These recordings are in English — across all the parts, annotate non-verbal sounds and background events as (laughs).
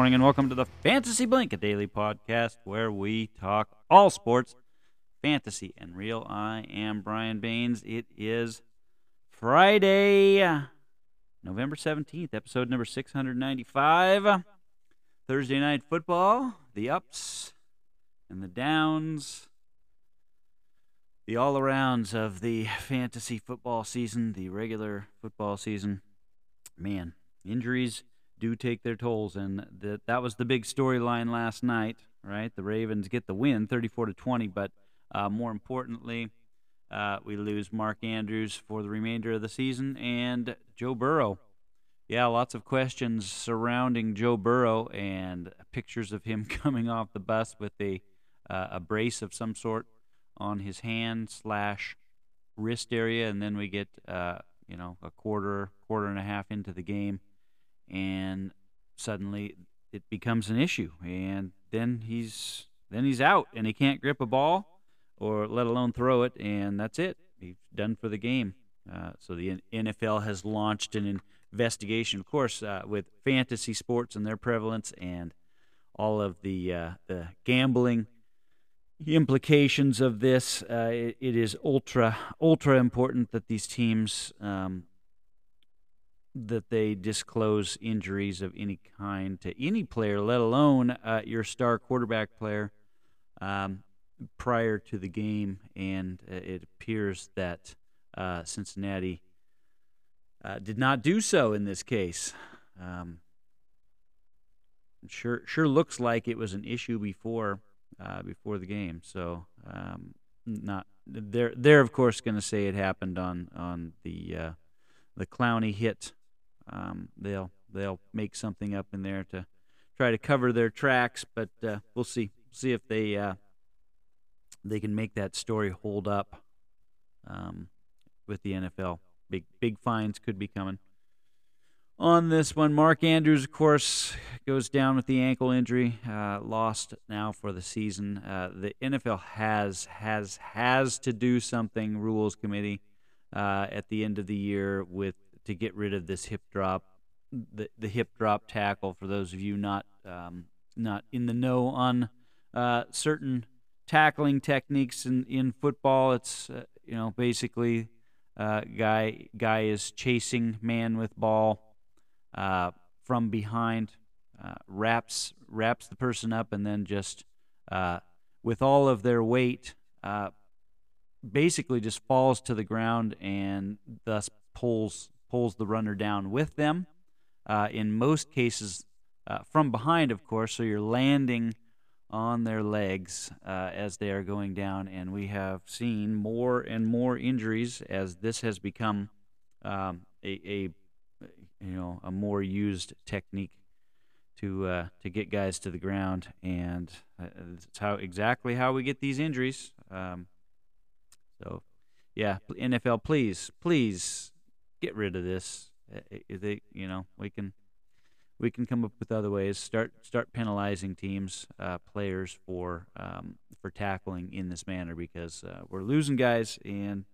Morning and welcome to the Fantasy Blink, a daily podcast where we talk all sports, fantasy and real. I am Brian Baines. It is Friday, November 17th, episode number 695. Thursday night football, the ups and the downs, the all arounds of the fantasy football season, the regular football season. Man, injuries do take their tolls, and that that was the big storyline last night, right? The Ravens get the win, 34 to 20, but uh, more importantly, uh, we lose Mark Andrews for the remainder of the season, and Joe Burrow. Yeah, lots of questions surrounding Joe Burrow and pictures of him (laughs) coming off the bus with a uh, a brace of some sort on his hand slash wrist area, and then we get uh, you know a quarter quarter and a half into the game and suddenly it becomes an issue, and then he's then he's out, and he can't grip a ball, or let alone throw it, and that's it. He's done for the game. Uh, so the NFL has launched an investigation, of course, uh, with fantasy sports and their prevalence, and all of the uh, the gambling implications of this. Uh, it, it is ultra ultra important that these teams um, that they disclose injuries of any kind to any player, let alone uh, your star quarterback player, um, prior to the game. And uh, it appears that uh, Cincinnati uh, did not do so in this case. Um, sure, sure looks like it was an issue before uh, before the game. So um, not they're they're of course going to say it happened on on the uh, the Clowney hit um, they'll they'll make something up in there to try to cover their tracks, but uh, we'll see see if they uh, they can make that story hold up um, with the NFL. Big big fines could be coming. On this one, Mark Andrews, of course, goes down with the ankle injury, uh, lost now for the season. Uh, the NFL has has has to do something. Rules committee uh, at the end of the year with to get rid of this hip drop, the, the hip drop tackle. For those of you not um, not in the know on uh, certain tackling techniques in, in football, it's uh, you know basically uh, guy guy is chasing man with ball uh, from behind, uh, wraps wraps the person up, and then just uh, with all of their weight basically just falls to the ground and thus pulls pulls the runner down with them. Uh, in most cases, uh, from behind, of course, so you're landing on their legs uh, as they are going down, and we have seen more and more injuries as this has become um, a, a, you know a more used technique to uh, to get guys to the ground, and uh, how exactly how we get these injuries. Um, so, yeah, NFL, please, please get rid of this. They, you know, we can we can come up with other ways. Start start penalizing teams, uh, players for um, for tackling in this manner because uh, we're losing guys, and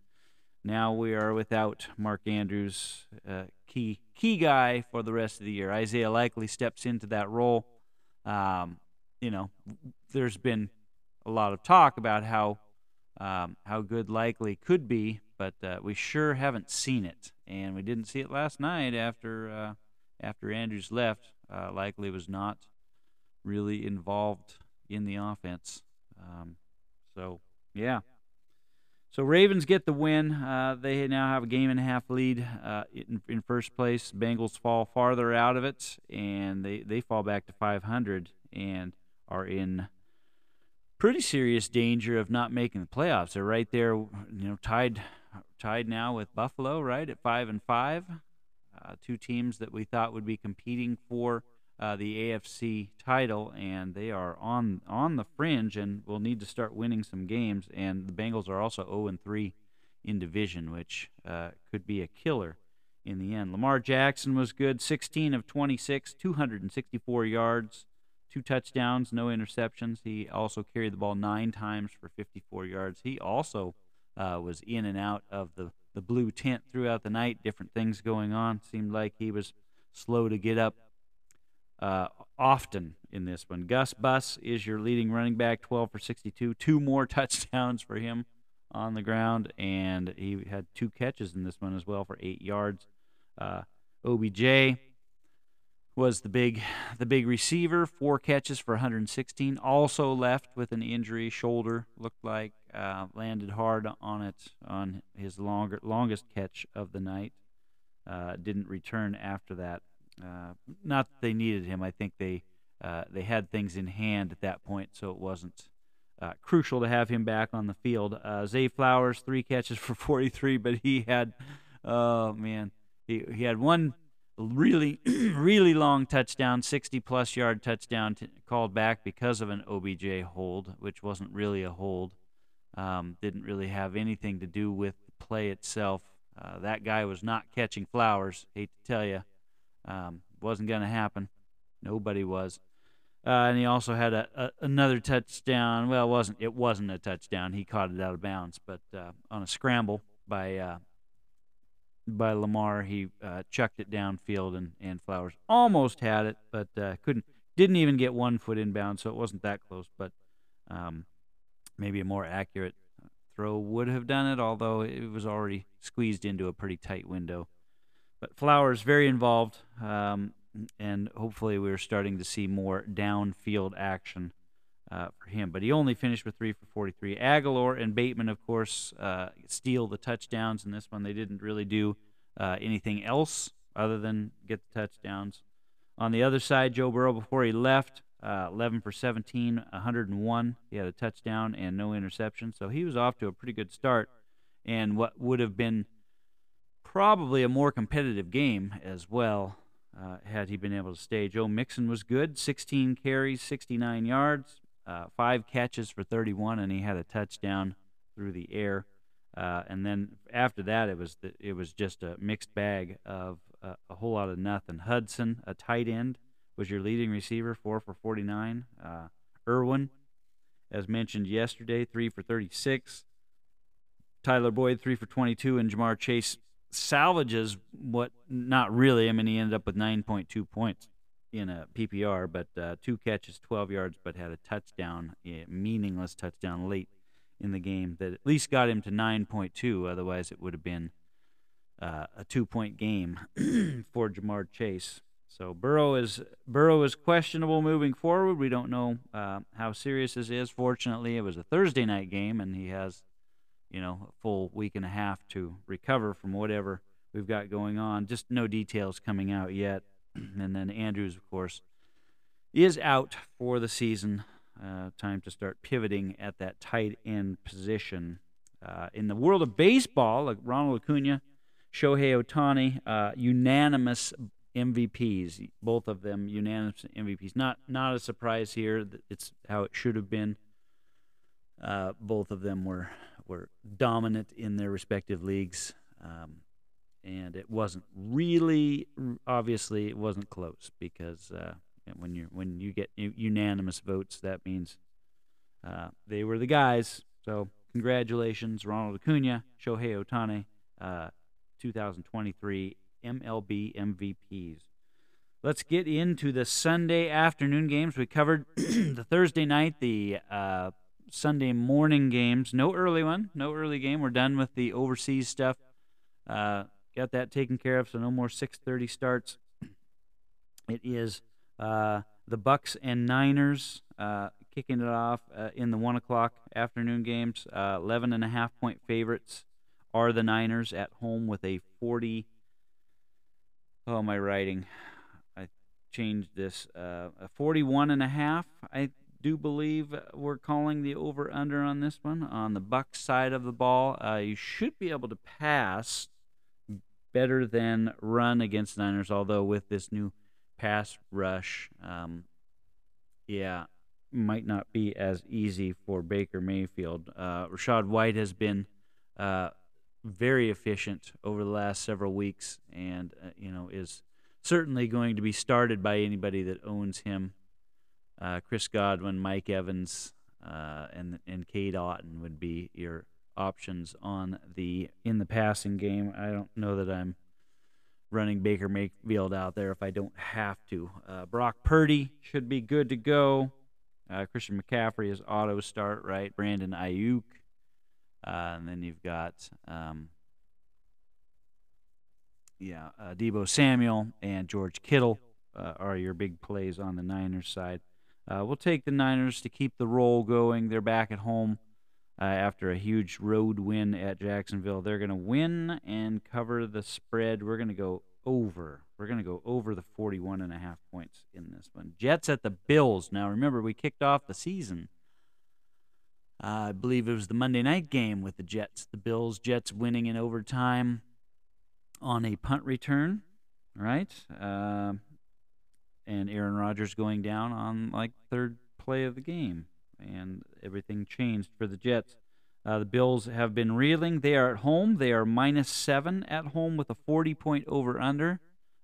now we are without Mark Andrews, uh, key key guy for the rest of the year. Isaiah Likely steps into that role. Um, you know, there's been a lot of talk about how um, how good Likely could be, but uh, we sure haven't seen it, and we didn't see it last night after uh, after Andrews left. Uh, Likely was not really involved in the offense. Um, so yeah. So Ravens get the win. Uh, they now have a game and a half lead uh, in, in, first place. Bengals fall farther out of it, and they, they fall back to 500 and are in pretty serious danger of not making the playoffs. They're right there, you know, tied tied now with Buffalo, right at five and five. Uh, two teams that we thought would be competing for uh, the AFC title, and they are on on the fringe, and will need to start winning some games. And the Bengals are also 0 and 3 in division, which uh, could be a killer in the end. Lamar Jackson was good, 16 of 26, 264 yards, two touchdowns, no interceptions. He also carried the ball nine times for 54 yards. He also uh, was in and out of the, the blue tent throughout the night, different things going on. Seemed like he was slow to get up uh, often in this one. Gus Bus is your leading running back, 12 for 62. Two more (laughs) touchdowns for him on the ground, and he had two catches in this one as well for eight yards. Uh, OBJ was the big the big receiver, four catches for 116. Also left with an injury, shoulder looked like uh, landed hard on it on his longer longest catch of the night. Uh, didn't return after that. Uh, not that they needed him. I think they uh, they had things in hand at that point, so it wasn't uh, crucial to have him back on the field. Uh, Zay Flowers, three catches for 43, but he had, oh man, he he had one really (clears throat) really long touchdown, 60 plus yard touchdown t- called back because of an OBJ hold, which wasn't really a hold. Um, didn't really have anything to do with the play itself. Uh, that guy was not catching flowers. Hate to tell you, um, wasn't going to happen. Nobody was. Uh, and he also had a, a, another touchdown. Well, it wasn't it wasn't a touchdown. He caught it out of bounds, but uh, on a scramble by uh, by Lamar, he uh, chucked it downfield, and, and Flowers almost had it, but uh, couldn't. Didn't even get one foot inbound, so it wasn't that close. But um, maybe a more accurate throw would have done it, although it was already squeezed into a pretty tight window. But Flowers very involved. Um, and hopefully we're starting to see more downfield action uh, for him. But he only finished with three for 43. Agholor and Bateman, of course, uh, steal the touchdowns in this one. They didn't really do uh, anything else other than get the touchdowns. On the other side, Joe Burrow, before he left, uh, 11 for 17, 101. He had a touchdown and no interception, so he was off to a pretty good start. And what would have been probably a more competitive game as well uh, had he been able to stay. Joe Mixon was good, 16 carries, 69 yards, uh, five catches for 31, and he had a touchdown through the air. Uh, and then after that, it was the, it was just a mixed bag of uh, a whole lot of nothing. Hudson, a tight end, was your leading receiver, four for 49. Uh, Irwin, as mentioned yesterday, three for 36. Tyler Boyd, three for 22, and Ja'Marr Chase, salvages what not really. I mean, he ended up with 9.2 points in a PPR, but uh, two catches, 12 yards, but had a touchdown, a meaningless touchdown late in the game that at least got him to 9.2. Otherwise, it would have been uh, a two-point game (clears throat) for Ja'Marr Chase. So Burrow is Burrow is questionable moving forward. We don't know uh, how serious this is. Fortunately, it was a Thursday night game, and he has you know, a full week and a half to recover from whatever we've got going on. Just no details coming out yet. (clears throat) and then Andrews, of course, is out for the season. Uh, time to start pivoting at that tight end position. Uh, in the world of baseball, like Ronald Acuna, Shohei Ohtani, uh, unanimous MVPs. Both of them unanimous MVPs. Not not a surprise here. It's how it should have been. Uh, both of them were were dominant in their respective leagues, um, and it wasn't really obviously it wasn't close because uh, when you when you get unanimous votes, that means uh, they were the guys. So congratulations, Ronald Acuna, Shohei Ohtani, uh, 2023 MLB MVPs. Let's get into the Sunday afternoon games. We covered (clears throat) the Thursday night, the uh, Sunday morning games. No early one, no early game. We're done with the overseas stuff. Got that taken care of, so no more 6:30 starts. It is uh, the Bucs and Niners uh, kicking it off uh, in the one o'clock afternoon games. Uh, 11 and a half point favorites are the Niners at home with a 40. Oh, my writing. I changed this. Uh, a 41 and a half. I do believe we're calling the over under on this one on the Bucs side of the ball. Uh, you should be able to pass better than run against Niners, although with this new pass rush, um, yeah, might not be as easy for Baker Mayfield. Uh, Rachaad White has been uh, very efficient over the last several weeks, and uh, you know is certainly going to be started by anybody that owns him uh, Chris Godwin, Mike Evans, uh, and and Cade Otton would be your options on the in the passing game. I don't know that I'm running Baker Mayfield out there if I don't have to. Uh, Brock Purdy should be good to go. Uh, Christian McCaffrey is auto start, right? Brandon Aiyuk. Uh, and then you've got, um, yeah, uh, Deebo Samuel and George Kittle uh, are your big plays on the Niners side. Uh, we'll take the Niners to keep the roll going. They're back at home uh, after a huge road win at Jacksonville. They're going to win and cover the spread. We're going to go over. We're going to go over the 41 and a half points in this one. Jets at the Bills. Now, remember, we kicked off the season. Uh, I believe it was the Monday night game with the Jets. The Bills, Jets winning in overtime on a punt return, right? Uh, and Aaron Rodgers going down on like third play of the game, and everything changed for the Jets. Uh, the Bills have been reeling. They are at home. They are minus seven at home with a 40 point over under.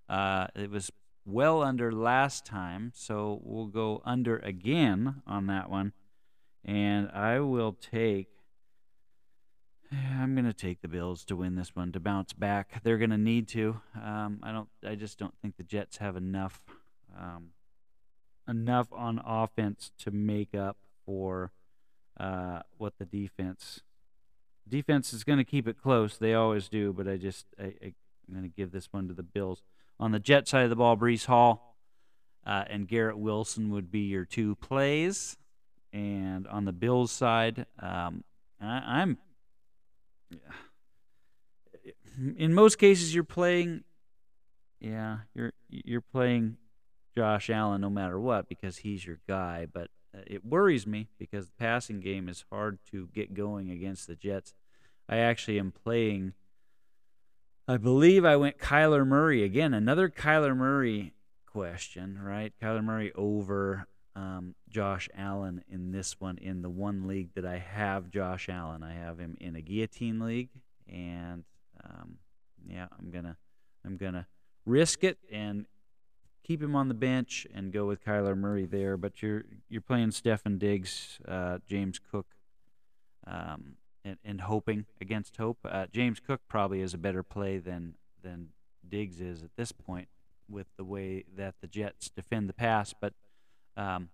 Uh, it was well under last time, so we'll go under again on that one. And I will take. I'm going to take the Bills to win this one to bounce back. They're going to need to. Um, I don't. I just don't think the Jets have enough um, enough on offense to make up for uh, what the defense defense is going to keep it close. They always do, but I just I, I, am going to give this one to the Bills. On the Jet side of the ball, Breece Hall uh, and Garrett Wilson would be your two plays, and on the Bills side, um, I, I'm in most cases you're playing. Yeah, you're you're playing Josh Allen no matter what because he's your guy. But it worries me because the passing game is hard to get going against the Jets. I actually am playing. I believe I went Kyler Murray again. Another Kyler Murray question, right? Kyler Murray over um, Josh Allen in this one in the one league that I have Josh Allen. I have him in a guillotine league, and um, yeah, I'm gonna I'm gonna risk it and keep him on the bench and go with Kyler Murray there. But you're you're playing Stefon Diggs, uh, James Cook, um, and, and hoping against hope. Uh, James Cook probably is a better play than than Diggs is at this point with the way that the Jets defend the pass. But um,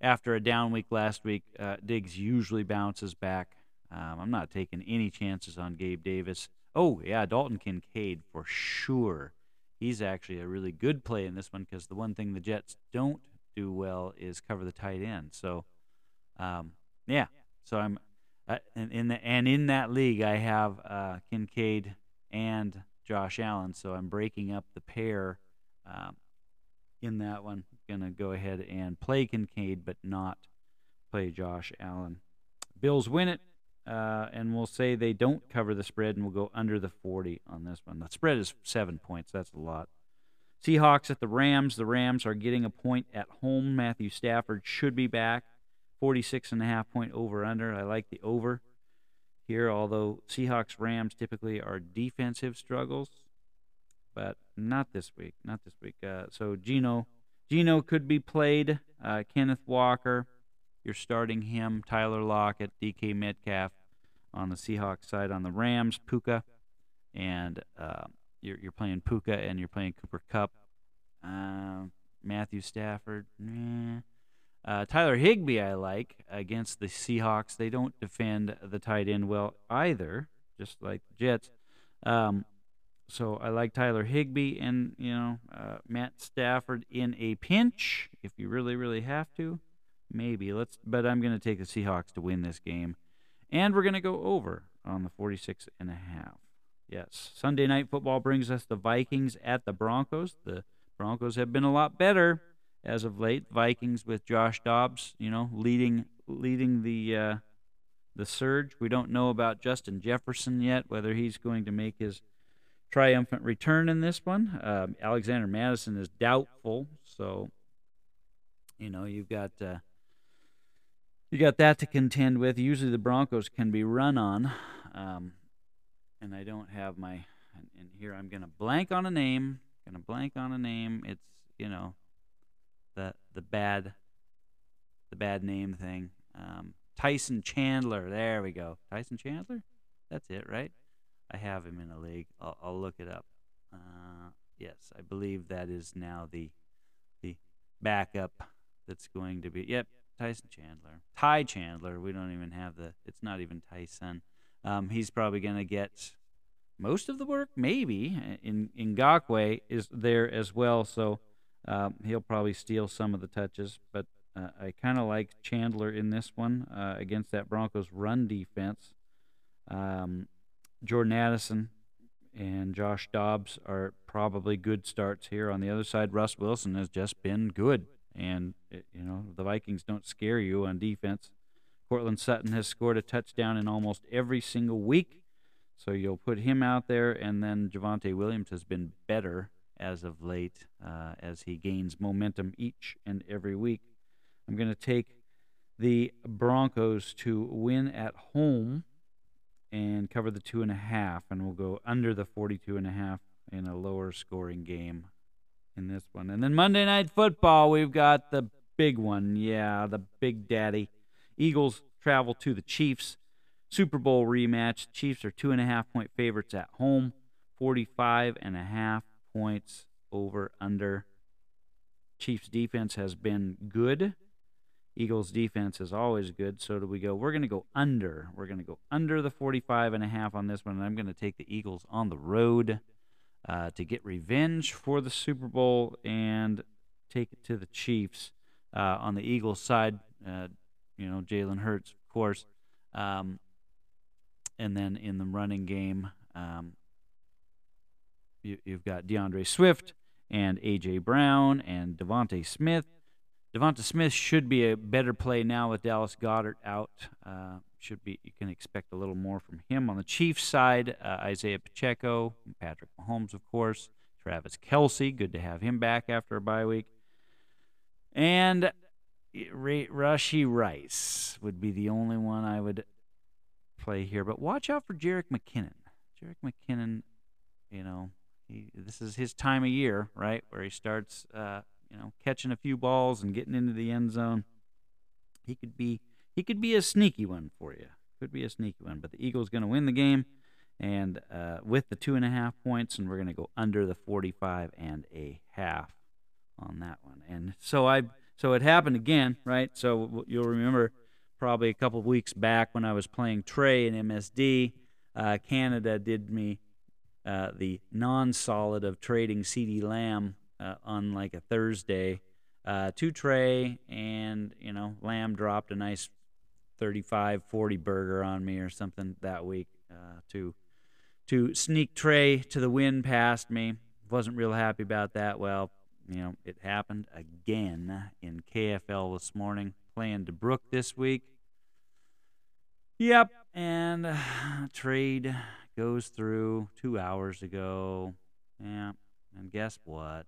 after a down week last week, uh, Diggs usually bounces back. Um, I'm not taking any chances on Gabe Davis. Oh yeah, Dalton Kincaid for sure he's actually a really good play in this one because the one thing the Jets don't do well is cover the tight end. So, um, yeah. So I'm, uh, and in the and in that league I have uh, Kincaid and Josh Allen. So I'm breaking up the pair um, in that one. Gonna go ahead and play Kincaid, but not play Josh Allen. Bills win it. Uh, and we'll say they don't cover the spread, and we'll go under the 40 on this one. The spread is seven points. That's a lot. Seahawks at the Rams. The Rams are getting a point at home. Matthew Stafford should be back. 46 and a half point over under. I like the over here, although Seahawks Rams typically are defensive struggles, but not this week. Not this week. Uh, so Geno, Geno could be played. Uh, Kenneth Walker. You're starting him, Tyler Lockett, DK Metcalf on the Seahawks side. On the Rams, Puka, and uh, you're, you're playing Puka and you're playing Cooper Kupp. Uh, Matthew Stafford. Uh, Tyler Higbee, I like against the Seahawks. They don't defend the tight end well either, just like the Jets. Um, so I like Tyler Higbee and you know uh, Matt Stafford in a pinch if you really really have to. Maybe. Let's but I'm going to take the Seahawks to win this game. And we're going to go over on the 46 and a half. Yes. Sunday night football brings us the Vikings at the Broncos. The Broncos have been a lot better as of late. Vikings with Josh Dobbs, you know, leading leading the uh, the surge. We don't know about Justin Jefferson yet, whether he's going to make his triumphant return in this one. Uh, Alexander Mattison is doubtful, so you know you've got uh, you got that to contend with. Usually the Broncos can be run on, um, and I don't have my. And here I'm gonna blank on a name. Gonna blank on a name. It's you know, the the bad, the bad name thing. Um, Tyson Chandler. There we go. Tyson Chandler. That's it, right? I have him in a league. I'll, I'll look it up. Uh, Yes, I believe that is now the the backup that's going to be. Yep, Tyson Chandler, Ty Chandler. We don't even have the. It's not even Tyson. Um, he's probably going to get most of the work, maybe. In Ngakoue is there as well, so um, he'll probably steal some of the touches. But uh, I kind of like Chandler in this one uh, against that Broncos run defense. Um, Jordan Addison and Josh Dobbs are probably good starts here. On the other side, Russ Wilson has just been good, and it, you know the Vikings don't scare you on defense. Courtland Sutton has scored a touchdown in almost every single week, so you'll put him out there, and then Javonte Williams has been better as of late uh, as he gains momentum each and every week. I'm going to take the Broncos to win at home and cover the two and a half, and we'll go under the 42 and a half in a lower scoring game in this one. And then Monday Night Football, we've got the big one. Yeah, the big daddy. Eagles travel to the Chiefs. Super Bowl rematch. Chiefs are two and a half point favorites at home. 45 and a half points over under. Chiefs defense has been good. Eagles defense is always good. So do we go? We're going to go under. We're going to go under the 45 and a half on this one. And I'm going to take the Eagles on the road uh, to get revenge for the Super Bowl and take it to the Chiefs. Uh, on the Eagles side, uh, you know, Jalen Hurts, of course. Um, and then in the running game, um, you, have got D'Andre Swift and A.J. Brown and DeVonta Smith Devonta Smith should be a better play now with Dallas Goedert out. Uh, should be you can expect a little more from him on the Chiefs side. Uh, Isaiah Pacheco, Patrick Mahomes, of course, Travis Kelce. Good to have him back after a bye week. And Rashee Rice would be the only one I would play here. But watch out for Jerick McKinnon. Jerick McKinnon, you know, he, this is his time of year, right, where he starts uh, you know, catching a few balls and getting into the end zone. He could be he could be a sneaky one for you. Could be a sneaky one. But the Eagles going to win the game, and uh, with the two and a half points, and we're going to go under the 45 and a half on that one. And so I so it happened again, right? So you'll remember probably a couple of weeks back when I was playing Trey in MSD, uh, Canada did me uh, the non-solid of trading CeeDee Lamb uh, on like a Thursday uh, to Trey, and you know Lamb dropped a nice 35 40 burger on me or something that week uh, to to sneak Trey to the wind past me. Wasn't real happy about that. Well, you know it happened again in KFL this morning. Playing DeBrook this week. Yep, and uh, (sighs) trade goes through two hours ago. Yeah, and guess what?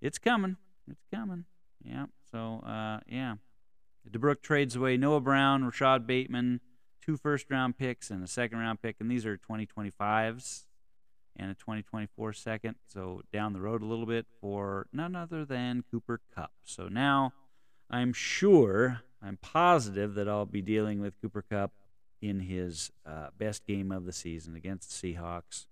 It's coming. It's coming. Yeah. So, uh, yeah. DeBrook trades away Noah Brown, Rashod Bateman, two first round picks, and a second round pick. And these are 2025s and a 2024 second. So, down the road a little bit for none other than Cooper Kupp. So, now I'm sure, I'm positive that I'll be dealing with Cooper Kupp in his uh, best game of the season against the Seahawks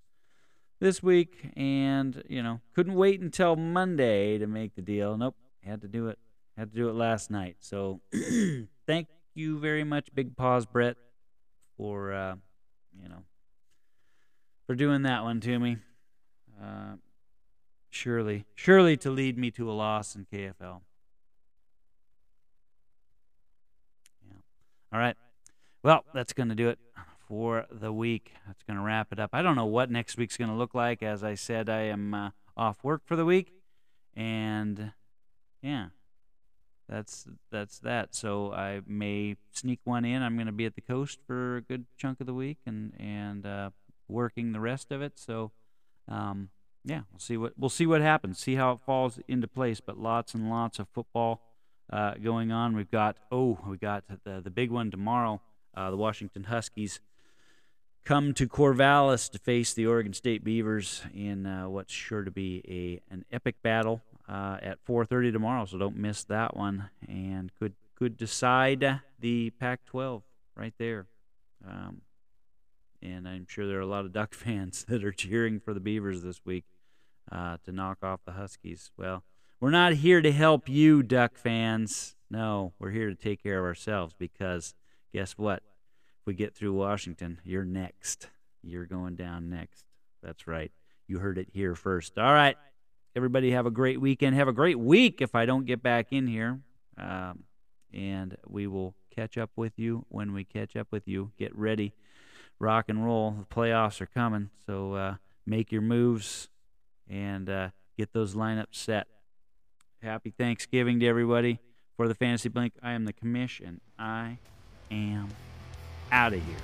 this week, and you know couldn't wait until Monday to make the deal. Nope, had to do it. Had to do it last night. So (clears throat) thank you very much, Big Paws Brett, for uh, you know for doing that one to me. Uh, surely, surely to lead me to a loss in KFL. Yeah. All right. Well, that's going to do it for the week. That's going to wrap it up. I don't know what next week's going to look like. As I said, I am uh, off work for the week, and yeah, that's that's that. So I may sneak one in. I'm going to be at the coast for a good chunk of the week, and and uh, working the rest of it. So. Um, yeah, we'll see what we'll see what happens. See how it falls into place. But lots and lots of football uh, going on. We've got oh, we got the the big one tomorrow. Uh, the Washington Huskies come to Corvallis to face the Oregon State Beavers in uh, what's sure to be a an epic battle uh, at 4:30 tomorrow. So don't miss that one, and could could decide the Pac-12 right there. Um, and I'm sure there are a lot of Duck (laughs) fans that are cheering for the Beavers this week. uh, to knock off the Huskies. Well, we're not here to help you, Duck fans. No, we're here to take care of ourselves because guess what? If we get through Washington, you're next. You're going down next. That's right. You heard it here first. All right. Everybody have a great weekend. Have a great week if I don't get back in here. Um, and we will catch up with you when we catch up with you. Get ready. Rock and roll. The playoffs are coming. So uh, make your moves and uh, get those lineups set. Happy Thanksgiving to everybody. For the Fantasy Blink, I am the commish, and I am out of here.